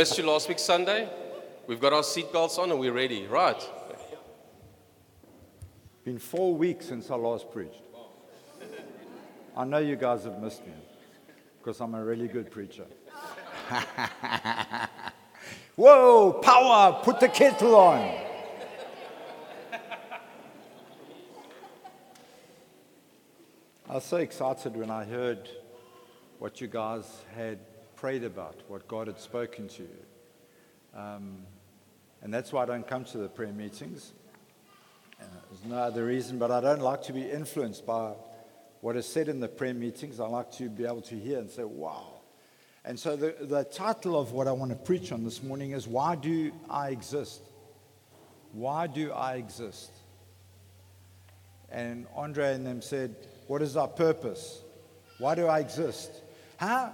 Missed you last week Sunday. We've got our seatbelts on and we're ready. Right. Been four weeks since I last preached. I know you guys have missed me because I'm a really good preacher. Whoa, power, put the kettle on. I was so excited when I heard what you guys had prayed about, what God had spoken to you. Um, and that's why I don't come to the prayer meetings. Uh, there's no other reason, but I don't like to be influenced by what is said in the prayer meetings. I like to be able to hear and say, wow. And so the, the title of what I want to preach on this morning is Why Do I Exist? Why do I exist? And Andre and them said, What is our purpose? Why do I exist? How,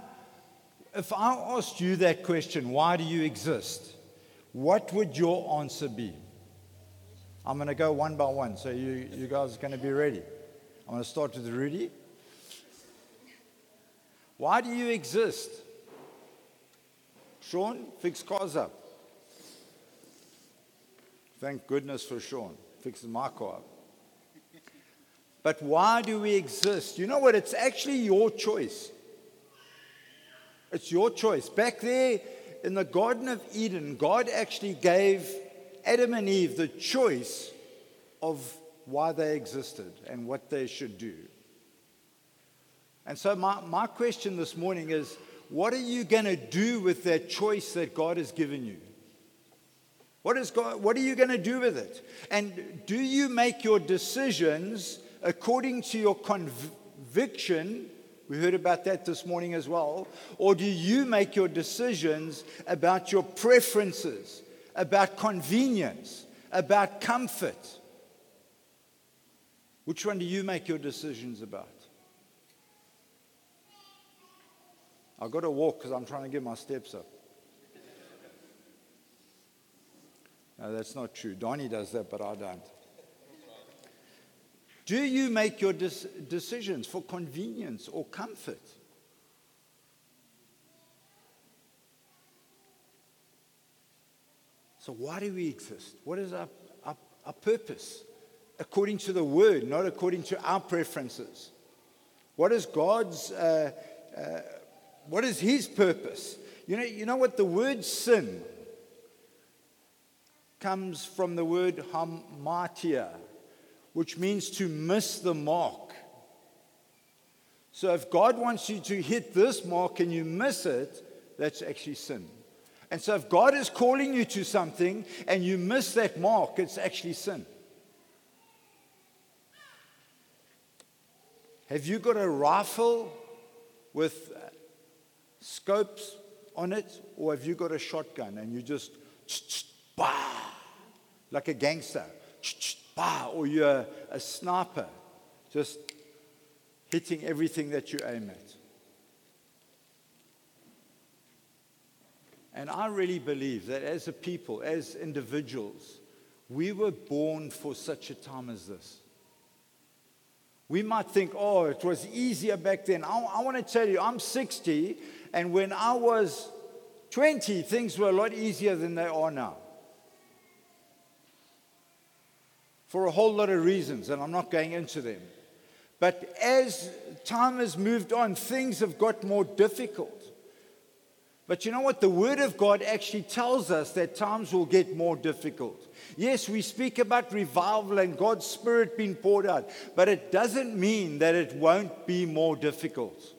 if I asked you that question, why do you exist? What would your answer be? I'm going to go one by one, so you, you guys are going to be ready. I'm going to start with Rudy. Why do you exist? Sean, fix cars up. Thank goodness for Sean. Fixes my car up. But why do we exist? You know what? It's actually your choice. It's your choice. Back there in the Garden of Eden, God actually gave Adam and Eve the choice of why they existed and what they should do. And so, my, my question this morning is what are you going to do with that choice that God has given you? What, is God, what are you going to do with it? And do you make your decisions according to your conviction? We heard about that this morning as well. Or do you make your decisions about your preferences, about convenience, about comfort? Which one do you make your decisions about? I've got to walk because I'm trying to get my steps up. No, that's not true. Donnie does that, but I don't. Do you make your decisions for convenience or comfort? So, why do we exist? What is our, our, our purpose? According to the word, not according to our preferences. What is God's, uh, uh, what is His purpose? You know, you know what? The word sin comes from the word hamartia, which means to miss the mark. So if God wants you to hit this mark and you miss it, that's actually sin. And so if God is calling you to something and you miss that mark, it's actually sin. Have you got a rifle with scopes on it, or have you got a shotgun and you just bah, like a gangster, bah, or you're a, sniper, just hitting everything that you aim at? And I really believe that as a people, as individuals, we were born for such a time as this. We might think, oh, it was easier back then. I, I want to tell you, I'm 60, and when I was 20, things were a lot easier than they are now. For a whole lot of reasons, and I'm not going into them. But as time has moved on, things have got more difficult. But you know what? The Word of God actually tells us that times will get more difficult. Yes, we speak about revival and God's Spirit being poured out, but it doesn't mean that it won't be more difficult.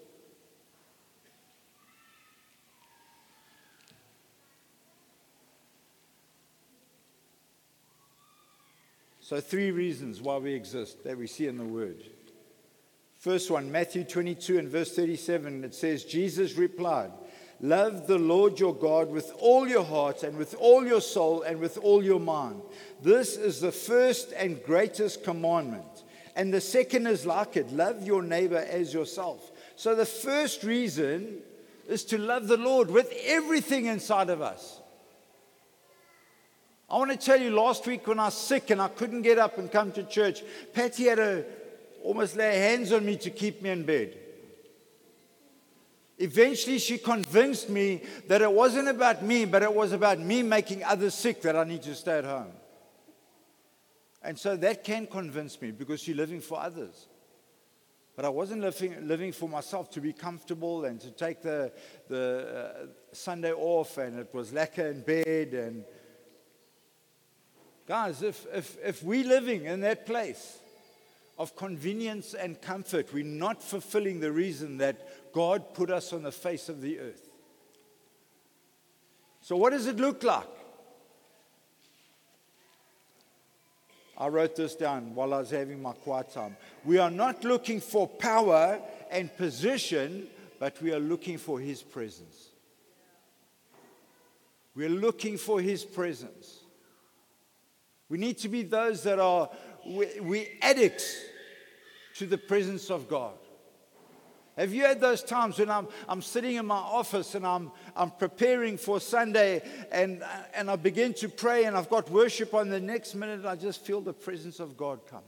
So, three reasons why we exist that we see in the Word. First one, Matthew 22 and verse 37, it says, Jesus replied, Love the Lord your God with all your heart and with all your soul and with all your mind. This is the first and greatest commandment. And the second is like it love your neighbor as yourself. So the first reason is to love the Lord with everything inside of us. I want to tell you last week when I was sick and I couldn't get up and come to church, Patty had to almost lay hands on me to keep me in bed. Eventually, she convinced me that it wasn't about me, but it was about me making others sick that I need to stay at home. And so that can convince me because you're living for others. But I wasn't living, living for myself to be comfortable and to take the, the uh, Sunday off, and it was lekker in bed. And guys, if, if, if we're living in that place of convenience and comfort, we're not fulfilling the reason that God put us on the face of the earth. So, what does it look like? I wrote this down while I was having my quiet time. We are not looking for power and position, but we are looking for His presence. We're looking for His presence. We need to be those that are, we, we addicts to the presence of God. Have you had those times when I'm, I'm sitting in my office and I'm, I'm preparing for Sunday and, and I begin to pray and I've got worship on the next minute, I just feel the presence of God come.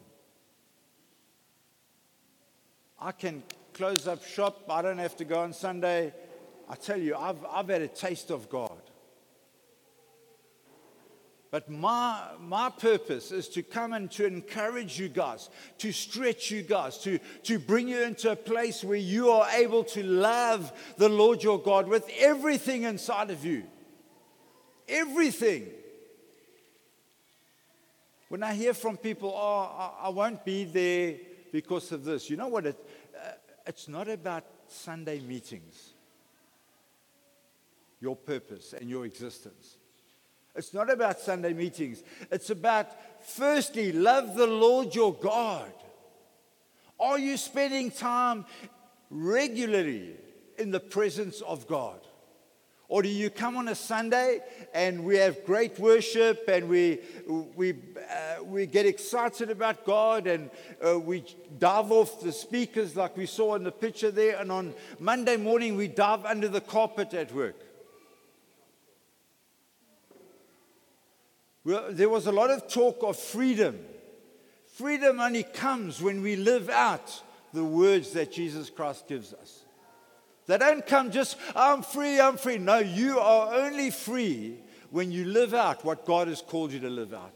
I can close up shop, I don't have to go on Sunday. I tell you, I've, I've had a taste of God. But my, my purpose is to come and to encourage you guys, to stretch you guys, to, to bring you into a place where you are able to love the Lord your God with everything inside of you. Everything. When I hear from people, oh, I, won't be there because of this, you know what? It, uh, it's not about Sunday meetings, your purpose and your existence. It's not about Sunday meetings. It's about, firstly, love the Lord your God. Are you spending time regularly in the presence of God? Or do you come on a Sunday and we have great worship and we, we, uh, we get excited about God and uh, we dive off the speakers like we saw in the picture there, and on Monday morning we dive under the carpet at work? There was a lot of talk of freedom. Freedom only comes when we live out the words that Jesus Christ gives us. They don't come just, I'm free, I'm free. No, you are only free when you live out what God has called you to live out.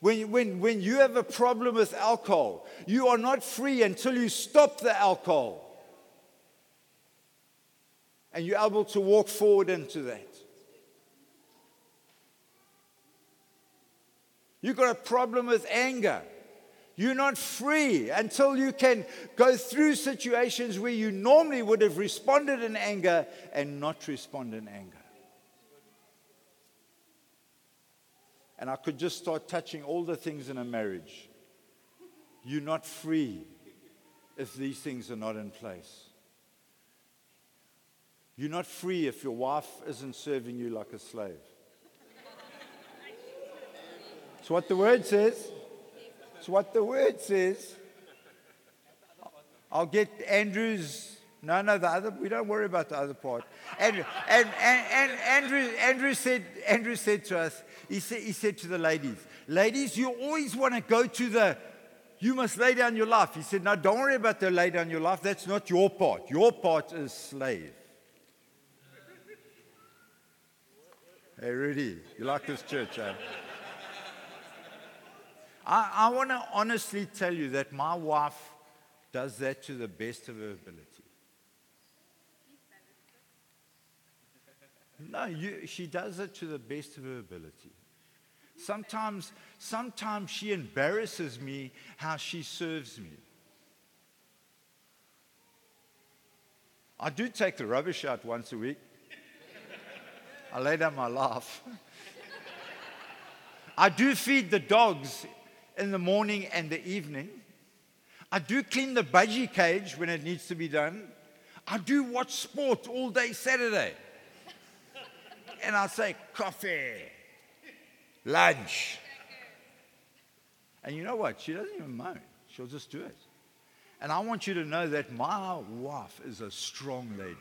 When, when, when you have a problem with alcohol, you are not free until you stop the alcohol. And you're able to walk forward into that. You've got a problem with anger. You're not free until you can go through situations where you normally would have responded in anger and not respond in anger. And I could just start touching all the things in a marriage. You're not free if these things are not in place. You're not free if your wife isn't serving you like a slave. It's what the word says. It's what the word says. I'll get Andrew's. No, no, the other. We don't worry about the other part. And, and, and, and Andrew, Andrew, said, Andrew said to us, he said, he said to the ladies, Ladies, you always want to go to the, you must lay down your life. He said, No, don't worry about the lay down your life. That's not your part. Your part is slave. Hey, Rudy, you like this church, eh? I, I want to honestly tell you that my wife does that to the best of her ability. No, you, she does it to the best of her ability. Sometimes, sometimes she embarrasses me how she serves me. I do take the rubbish out once a week. I lay down my laugh. I do feed the dogs in the morning and the evening. I do clean the budgie cage when it needs to be done. I do watch sport all day Saturday. And I say, coffee, lunch. And you know what? She doesn't even moan. She'll just do it. And I want you to know that my wife is a strong lady.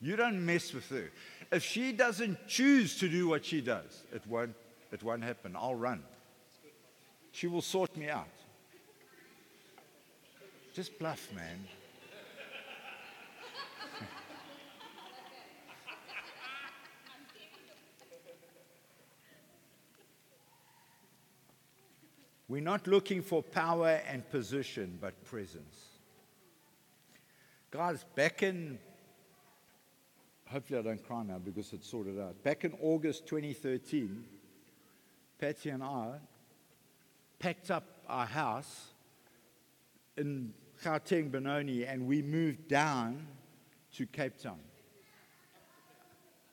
You don't mess with her. If she doesn't choose to do what she does, it won't, it won't happen. I'll run. She will sort me out. Just bluff, man. We're not looking for power and position, but presence. Guys, back in, hopefully I don't cry now because it's sorted out. Back in August 2013, Patty and I packed up our house in Gauteng, Benoni, and we moved down to Cape Town.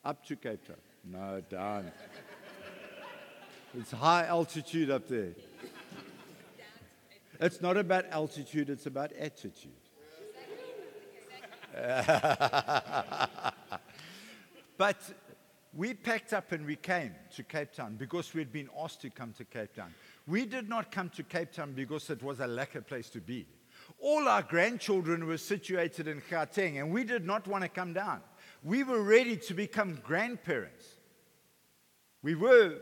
Up to Cape Town. No, down. It's high altitude up there. It's not about altitude, it's about attitude. but we packed up and we came to Cape Town because we had been asked to come to Cape Town. We did not come to Cape Town because it was a lekker place to be. All our grandchildren were situated in Gauteng, and we did not want to come down. We were ready to become grandparents. We were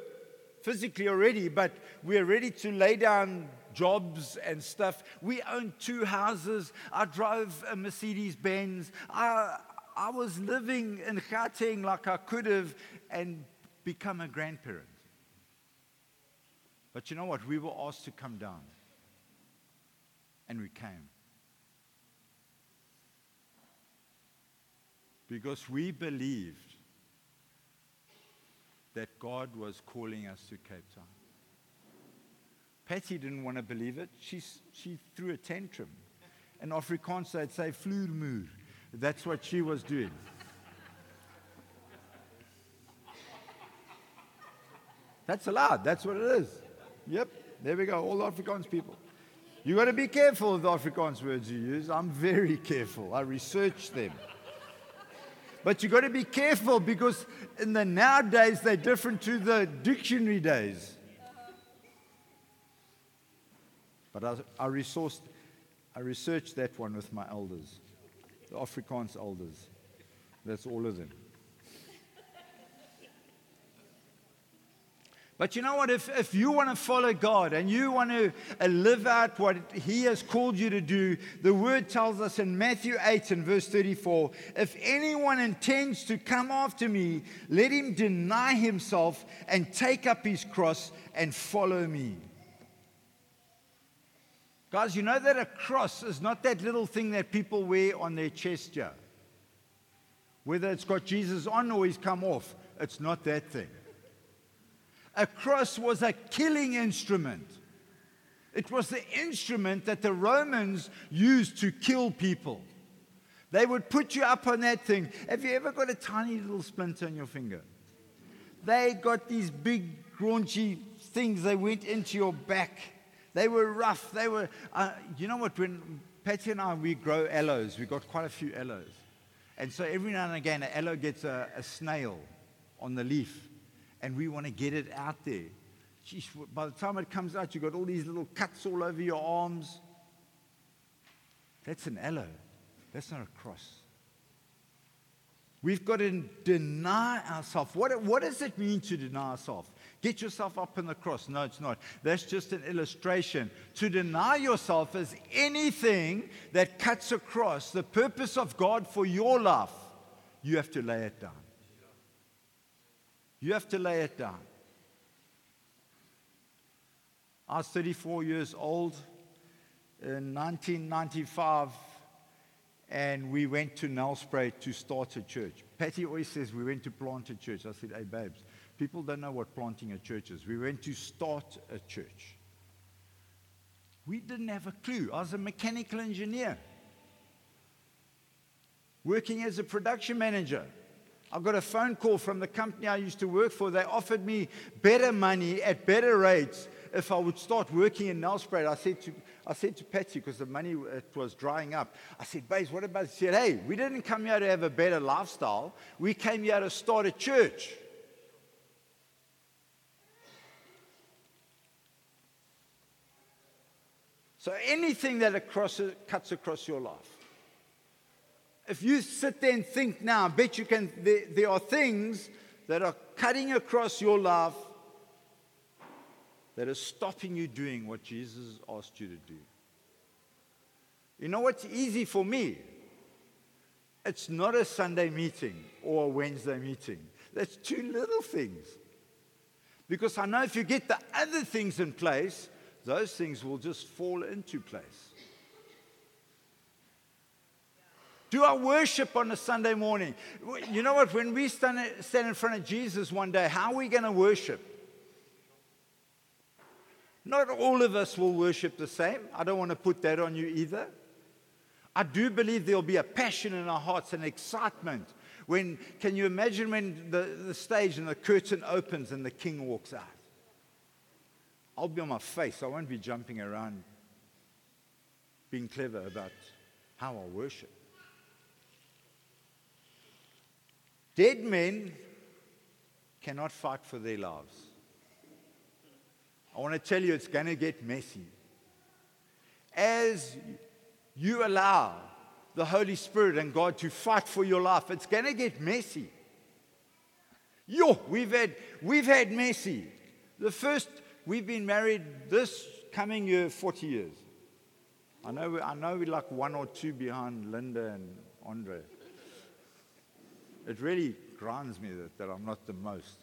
physically already, but we are ready to lay down jobs and stuff. We owned two houses. I drove a Mercedes Benz. I, I was living in Gauteng like I could have and become a grandparent. But you know what? We were asked to come down. And we came. Because we believed that God was calling us to Cape Town. Patty didn't want to believe it. She, she threw a tantrum. In Afrikaans, they'd say, vloermoer. That's what she was doing. That's allowed. That's what it is. Yep. There we go. All Afrikaans people. You got to be careful of the Afrikaans words you use. I'm very careful. I research them. But you got to be careful because in the nowadays they're different to the dictionary days. But I, I, resourced, I researched that one with my elders, the Afrikaans elders. That's all of them. But you know what? If, if you want to follow God and you want to uh, live out what He has called you to do, the word tells us in Matthew 8 and verse 34 if anyone intends to come after me, let him deny himself and take up his cross and follow me. Guys, you know that a cross is not that little thing that people wear on their chest here. Whether it's got Jesus on or he's come off, it's not that thing. A cross was a killing instrument. It was the instrument that the Romans used to kill people. They would put you up on that thing. Have you ever got a tiny little splinter on your finger? They got these big, raunchy things, they went into your back they were rough. They were, uh, you know what, when Patty and I, we grow aloes, we got quite a few aloes. And so every now and again, an aloe gets a, a snail on the leaf, and we want to get it out there. Jeez, by the time it comes out, you've got all these little cuts all over your arms. That's an aloe. That's not a cross. We've got to deny ourselves. What, what does it mean to deny ourselves? Get yourself up on the cross. No, it's not. That's just an illustration. To deny yourself is anything that cuts across the purpose of God for your life. You have to lay it down. You have to lay it down. I was 34 years old in 1995, and we went to Nelspruit to start a church. Patty always says we went to plant a church. I said, hey, babes, People don't know what planting a church is. We went to start a church. We didn't have a clue. I was a mechanical engineer working as a production manager. I got a phone call from the company I used to work for. They offered me better money at better rates if I would start working in Nelspruit. I said to, I said to Patsy, because the money it was drying up, I said, Bays, what about? She said, hey, we didn't come here to have a better lifestyle. We came here to start a church. So anything that across, cuts across your life. If you sit there and think now, I bet you can, there, there are things that are cutting across your life that are stopping you doing what Jesus asked you to do. You know what's easy for me? It's not a Sunday meeting or a Wednesday meeting. That's two little things. Because I know if you get the other things in place, those things will just fall into place. Do I worship on a Sunday morning? You know what? When we stand, stand in front of Jesus one day, how are we going to worship? Not all of us will worship the same. I don't want to put that on you either. I do believe there'll be a passion in our hearts and excitement. When, can you imagine when the, the stage and the curtain opens and the king walks out? I'll be on my face. I won't be jumping around being clever about how I worship. Dead men cannot fight for their lives. I want to tell you it's going to get messy. As you allow the Holy Spirit and God to fight for your life, it's going to get messy. Yo, we've had, we've had messy. The first, we've been married this coming year 40 years. I know, I know we're like one or two behind Linda and Andre. It really grinds me that, that I'm not the most.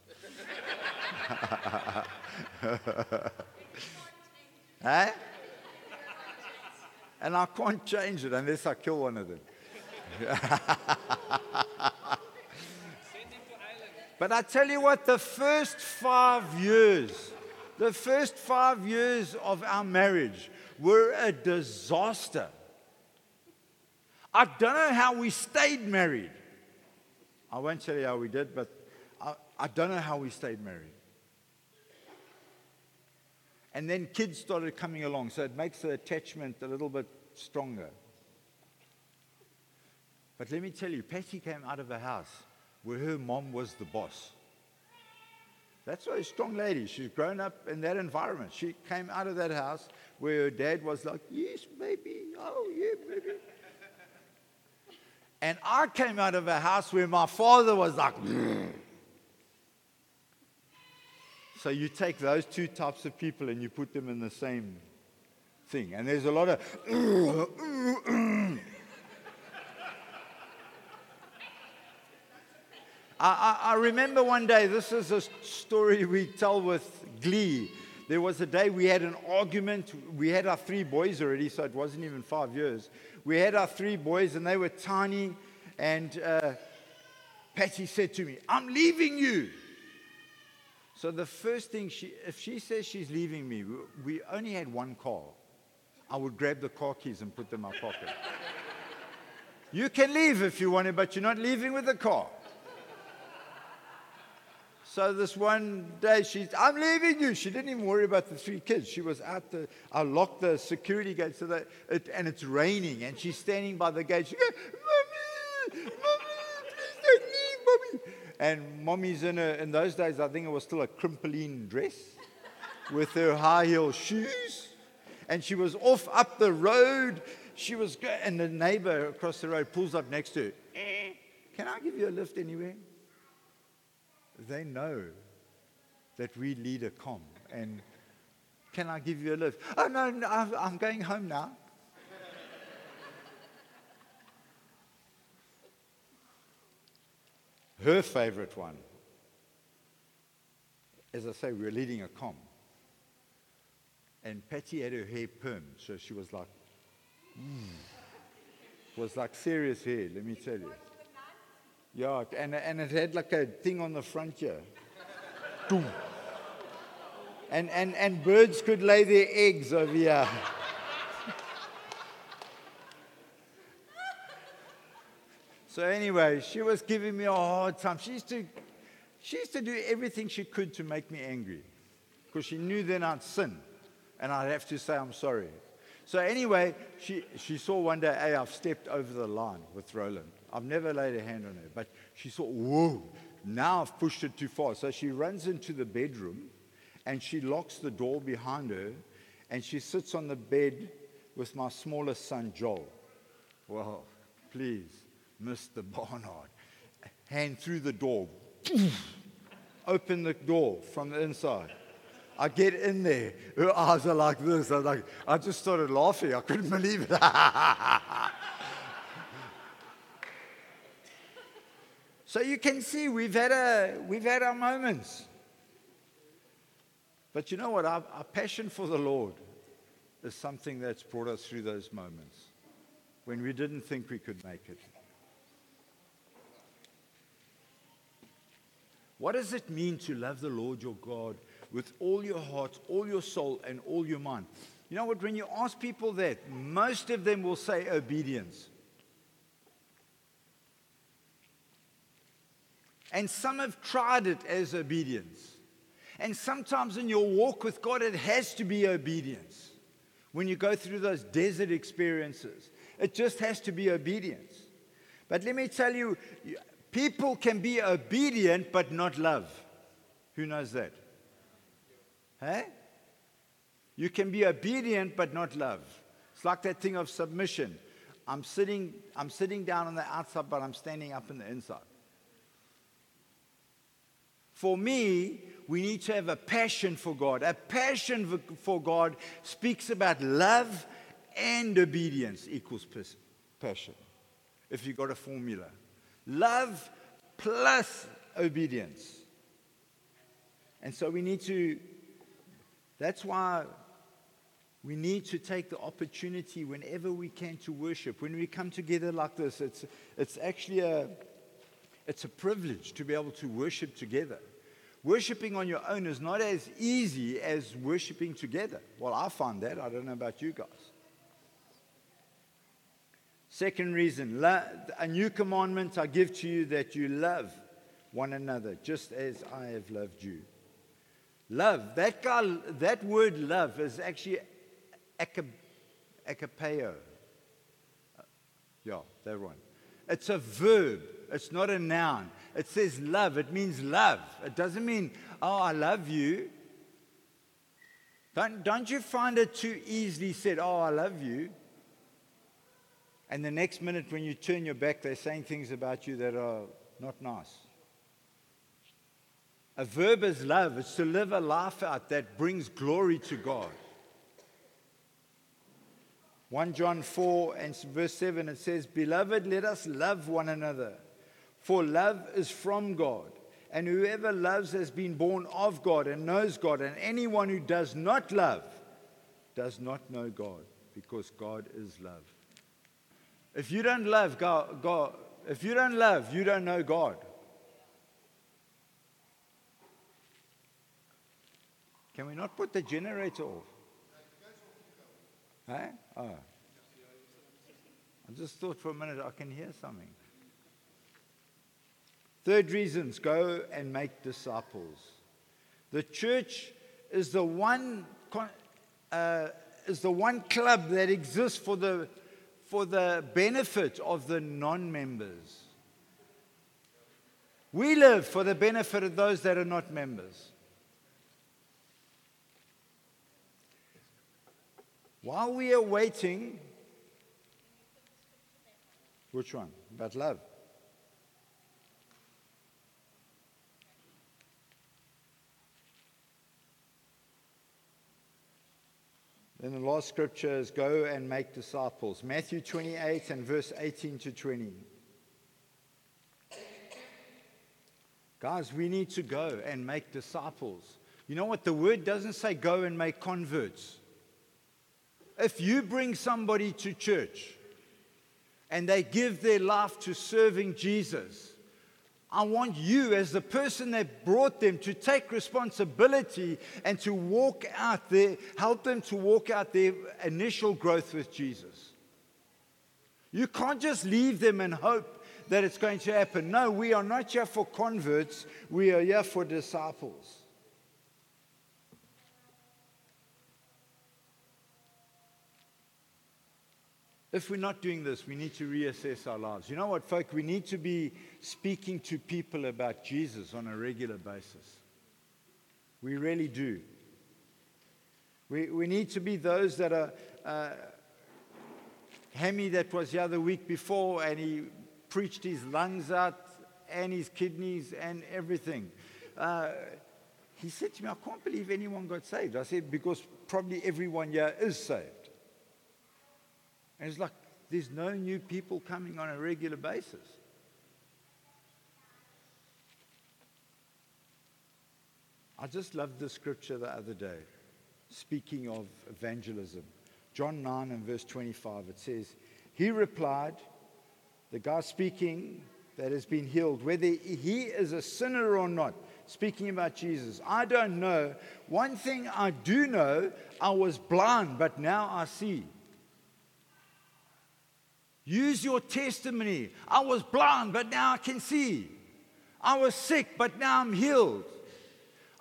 eh? And I can't change it unless I kill one of them. but I tell you what, the first five years, the first five years of our marriage were a disaster. I don't know how we stayed married. I won't tell you how we did, but I, I don't know how we stayed married. And then kids started coming along, so it makes the attachment a little bit stronger. But let me tell you, Patty came out of a house where her mom was the boss. That's why a strong lady. She's grown up in that environment. She came out of that house where her dad was like, Yes, baby. Oh, yeah, baby. And I came out of a house where my father was like, mm. so you take those two types of people and you put them in the same thing. And there's a lot of. I, I, I remember one day, this is a story we tell with glee. There was a day we had an argument. We had our three boys already, so it wasn't even five years. We had our three boys, and they were tiny. And uh, Patty said to me, I'm leaving you. So the first thing she, if she says she's leaving me, we, only had one car. I would grab the car keys and put them in my pocket. you can leave if you want to, but you're not leaving with the car. So this one day, she's, I'm leaving you. She didn't even worry about the three kids. She was out the, I locked the security gate so that, it, and it's raining, and she's standing by the gate. She goes, Mommy, Mommy, please don't leave, Mommy. And Mommy's in a, in those days, I think it was still a crimpoline dress with her high heel shoes. And she was off up the road. She was, and the neighbor across the road pulls up next to her. Eh, can I give you a lift anywhere? They know that we lead a com. And can I give you a lift? Oh, no, no I'm going home now. Her favorite one, as I say, we were leading a com. And Patty had her hair permed, so she was like, mm. was like serious hair, let me tell you. Yeah, and, and it had like a thing on the front here. and, and, and birds could lay their eggs over here. so anyway, she was giving me a hard time. She used to, she used to do everything she could to make me angry because she knew then I'd sin and I'd have to say I'm sorry. So anyway, she, she saw one day, hey, I've stepped over the line with Rowland. I've never laid a hand on her, but she thought, whoa, now I've pushed it too far. So she runs into the bedroom and she locks the door behind her and she sits on the bed with my smallest son, Joel. Well, please, Mr. Barnard, hand through the door, open the door from the inside. I get in there. Her eyes are like this. I'm like, I just started laughing. I couldn't believe it. So you can see we've had, a, we've had our moments. But you know what? Our, our passion for the Lord is something that's brought us through those moments when we didn't think we could make it. What does it mean to love the Lord your God with all your heart, all your soul, and all your mind? You know what? When you ask people that, most of them will say obedience. And some have tried it as obedience. And sometimes in your walk with God, it has to be obedience. When you go through those desert experiences, it just has to be obedience. But let me tell you, people can be obedient but not love. Who knows that? Hey? You can be obedient but not love. It's like that thing of submission. I'm sitting, I'm sitting down on the outside, but I'm standing up in the inside. For me, we need to have a passion for God. A passion for God speaks about love and obedience equals passion. If you've got a formula, love plus obedience. And so we need to, that's why we need to take the opportunity whenever we can to worship. When we come together like this, it's, it's actually a, it's a privilege to be able to worship together. Worshipping on your own is not as easy as worshiping together. Well, I find that. I don't know about you guys. Second reason, a new commandment I give to you that you love one another, just as I have loved you. Love, that, guy, that word love is actually agapeo. Uh, yeah, that one. It's a verb, it's not a noun. It says love. It means love. It doesn't mean, oh, I love you. Don't, don't you find it too easily said, oh, I love you? And the next minute, when you turn your back, they're saying things about you that are not nice. A verb is love, it's to live a life out that brings glory to God. 1 John 4 and verse 7, it says, Beloved, let us love one another. For love is from God. And whoever loves has been born of God and knows God. And anyone who does not love does not know God, because God is love. If you don't love God, God if you don't love, you don't know God. Can we not put the generator off? Hey? Oh. I just thought for a minute I can hear something. Third reasons go and make disciples. The church is the one, uh, is the one club that exists for the, for the benefit of the non members. We live for the benefit of those that are not members. While we are waiting, which one? About love. Then the last scripture is go and make disciples. Matthew 28 and verse 18 to 20. Guys, we need to go and make disciples. You know what? The word doesn't say go and make converts. If you bring somebody to church and they give their life to serving Jesus, I want you, as the person that brought them, to take responsibility and to walk out there, help them to walk out their initial growth with Jesus. You can't just leave them and hope that it's going to happen. No, we are not here for converts, we are here for disciples. If we're not doing this, we need to reassess our lives. You know what, folk? We need to be speaking to people about Jesus on a regular basis. We really do. We, we need to be those that are. Uh, Hemi, that was the week before, and he preached his lungs out and his kidneys and everything. Uh, he said to me, I can't believe anyone got saved. I said, because probably everyone here is saved. And it's like there's no new people coming on a regular basis. I just loved the scripture the other day, speaking of evangelism. John 9 and verse 25. It says, He replied, the guy speaking that has been healed, whether he is a sinner or not, speaking about Jesus. I don't know. One thing I do know I was blind, but now I see. Use your testimony. I was blind, but now I can see. I was sick, but now I'm healed.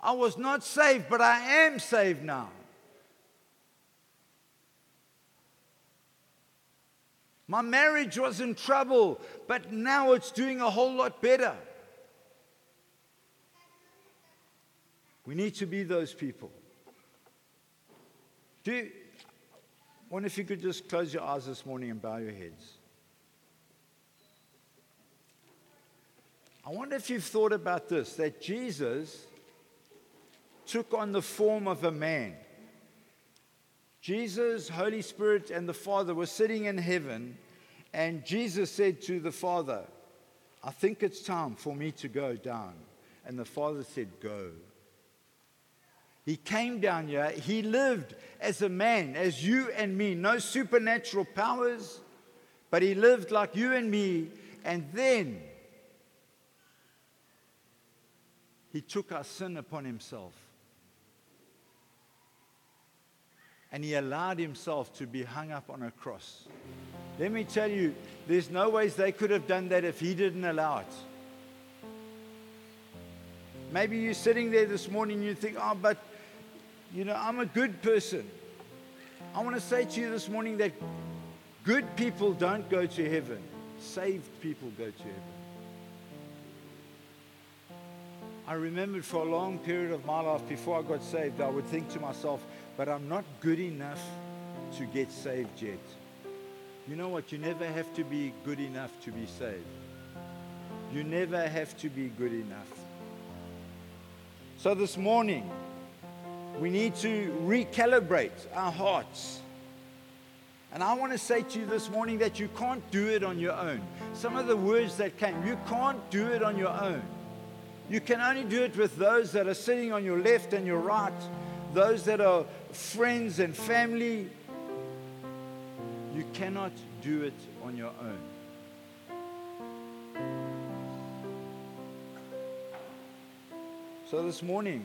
I was not saved, but I am saved now. My marriage was in trouble, but now it's doing a whole lot better. We need to be those people. Do you, I wonder if you could just close your eyes this morning and bow your heads. I wonder if you've thought about this that Jesus took on the form of a man. Jesus, Holy Spirit, and the Father were sitting in heaven, and Jesus said to the Father, I think it's time for me to go down. And the Father said, Go. He came down here. He lived as a man, as you and me. No supernatural powers, but he lived like you and me. And then he took our sin upon himself. and he allowed himself to be hung up on a cross. Let me tell you, there's no ways they could have done that if he didn't allow it. Maybe you're sitting there this morning and you think, oh, but, you know, I'm a good person. I want to say to you this morning that good people don't go to heaven, saved people go to heaven. I remembered for a long period of my life before I got saved, I would think to myself, but I'm not good enough to get saved yet. You know what? You never have to be good enough to be saved. You never have to be good enough. So this morning, we need to recalibrate our hearts. And I want to say to you this morning that you can't do it on your own. Some of the words that came, you can't do it on your own. You can only do it with those that are sitting on your left and your right, those that are friends and family. You cannot do it on your own. So this morning,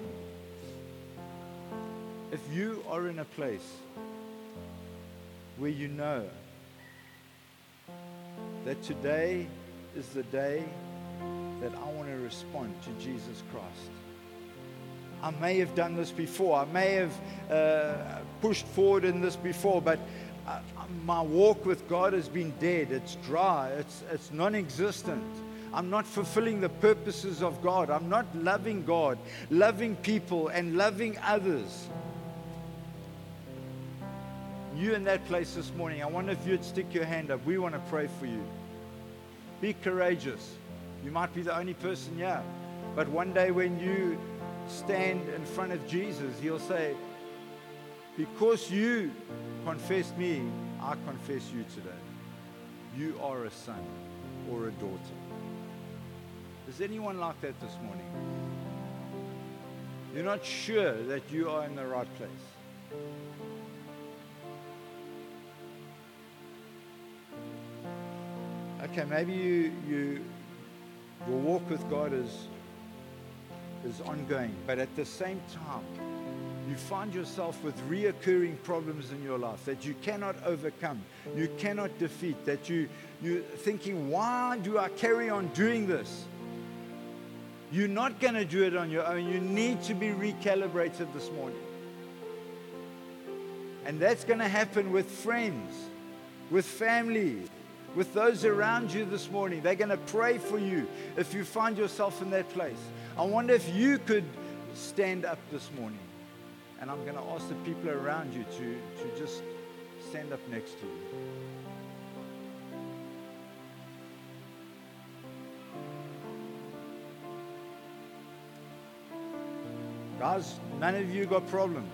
if you are in a place where you know that today is the day that I want to respond to Jesus Christ. I may have done this before. I may have uh, pushed forward in this before, but uh, my walk with God has been dead. It's dry. It's, it's non existent. I'm not fulfilling the purposes of God. I'm not loving God, loving people, and loving others. You in that place this morning, I wonder if you'd stick your hand up. We want to pray for you. Be courageous. You might be the only person here. But one day when you stand in front of Jesus, he'll say, Because you confessed me, I confess you today. You are a son or a daughter. Is anyone like that this morning? You're not sure that you are in the right place. Okay, maybe you, you your walk with God is is ongoing. But at the same time, you find yourself with reoccurring problems in your life that you cannot overcome, you cannot defeat, that you, you're thinking, why do I carry on doing this? You're not going to do it on your own. You need to be recalibrated this morning. And that's going to happen with friends, with family, with those around you this morning. They're going to pray for you if you find yourself in that place. I wonder if you could stand up this morning. And I'm going to ask the people around you to, to just stand up next to you. Guys, none of you got problems.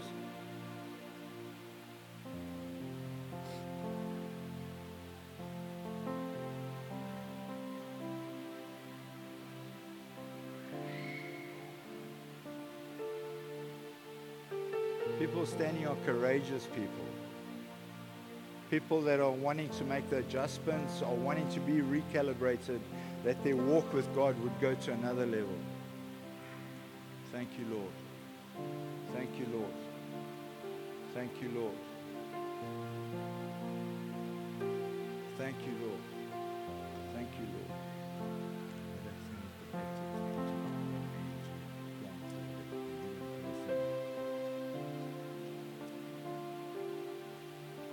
Are courageous people. people that are wanting to make the adjustments, are wanting to be recalibrated, that their walk with God would go to another level. Thank you, Lord. Thank you, Lord. Thank you, Lord. Thank you, Lord.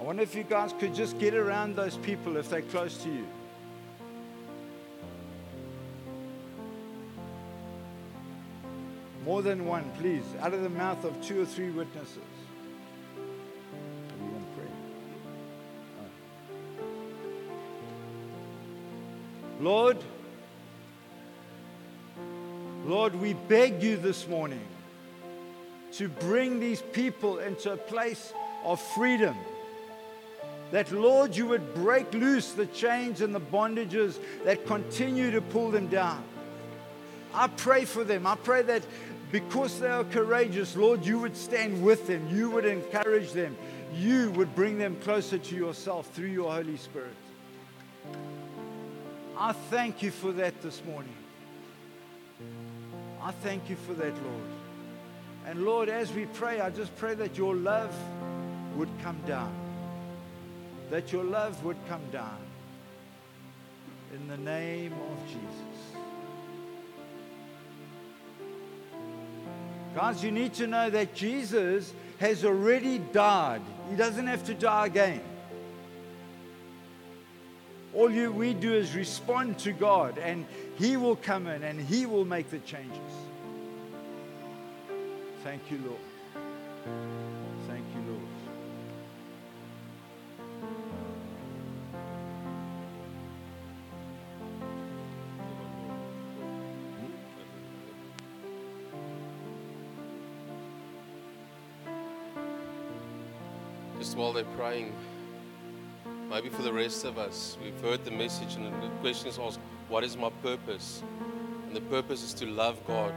Wonder if you guys could just get around those people if they're close to you. More than one, please, out of the mouth of two or three witnesses. Lord, Lord, we beg you this morning to bring these people into a place of freedom. That, Lord, you would break loose the chains and the bondages that continue to pull them down. I pray for them. I pray that because they are courageous, Lord, you would stand with them. You would encourage them. You would bring them closer to yourself through your Holy Spirit. I thank you for that this morning. I thank you for that, Lord. And Lord, as we pray, I just pray that your love would come down. That your love would come down. In the name of Jesus. Guys, you need to know that Jesus has already died. He doesn't have to die again. All you, we do is respond to God, and He will come in and He will make the changes. Thank you, Lord. While they're praying, maybe for the rest of us, we've heard the message, and the question is asked, What is my purpose? And the purpose is to love God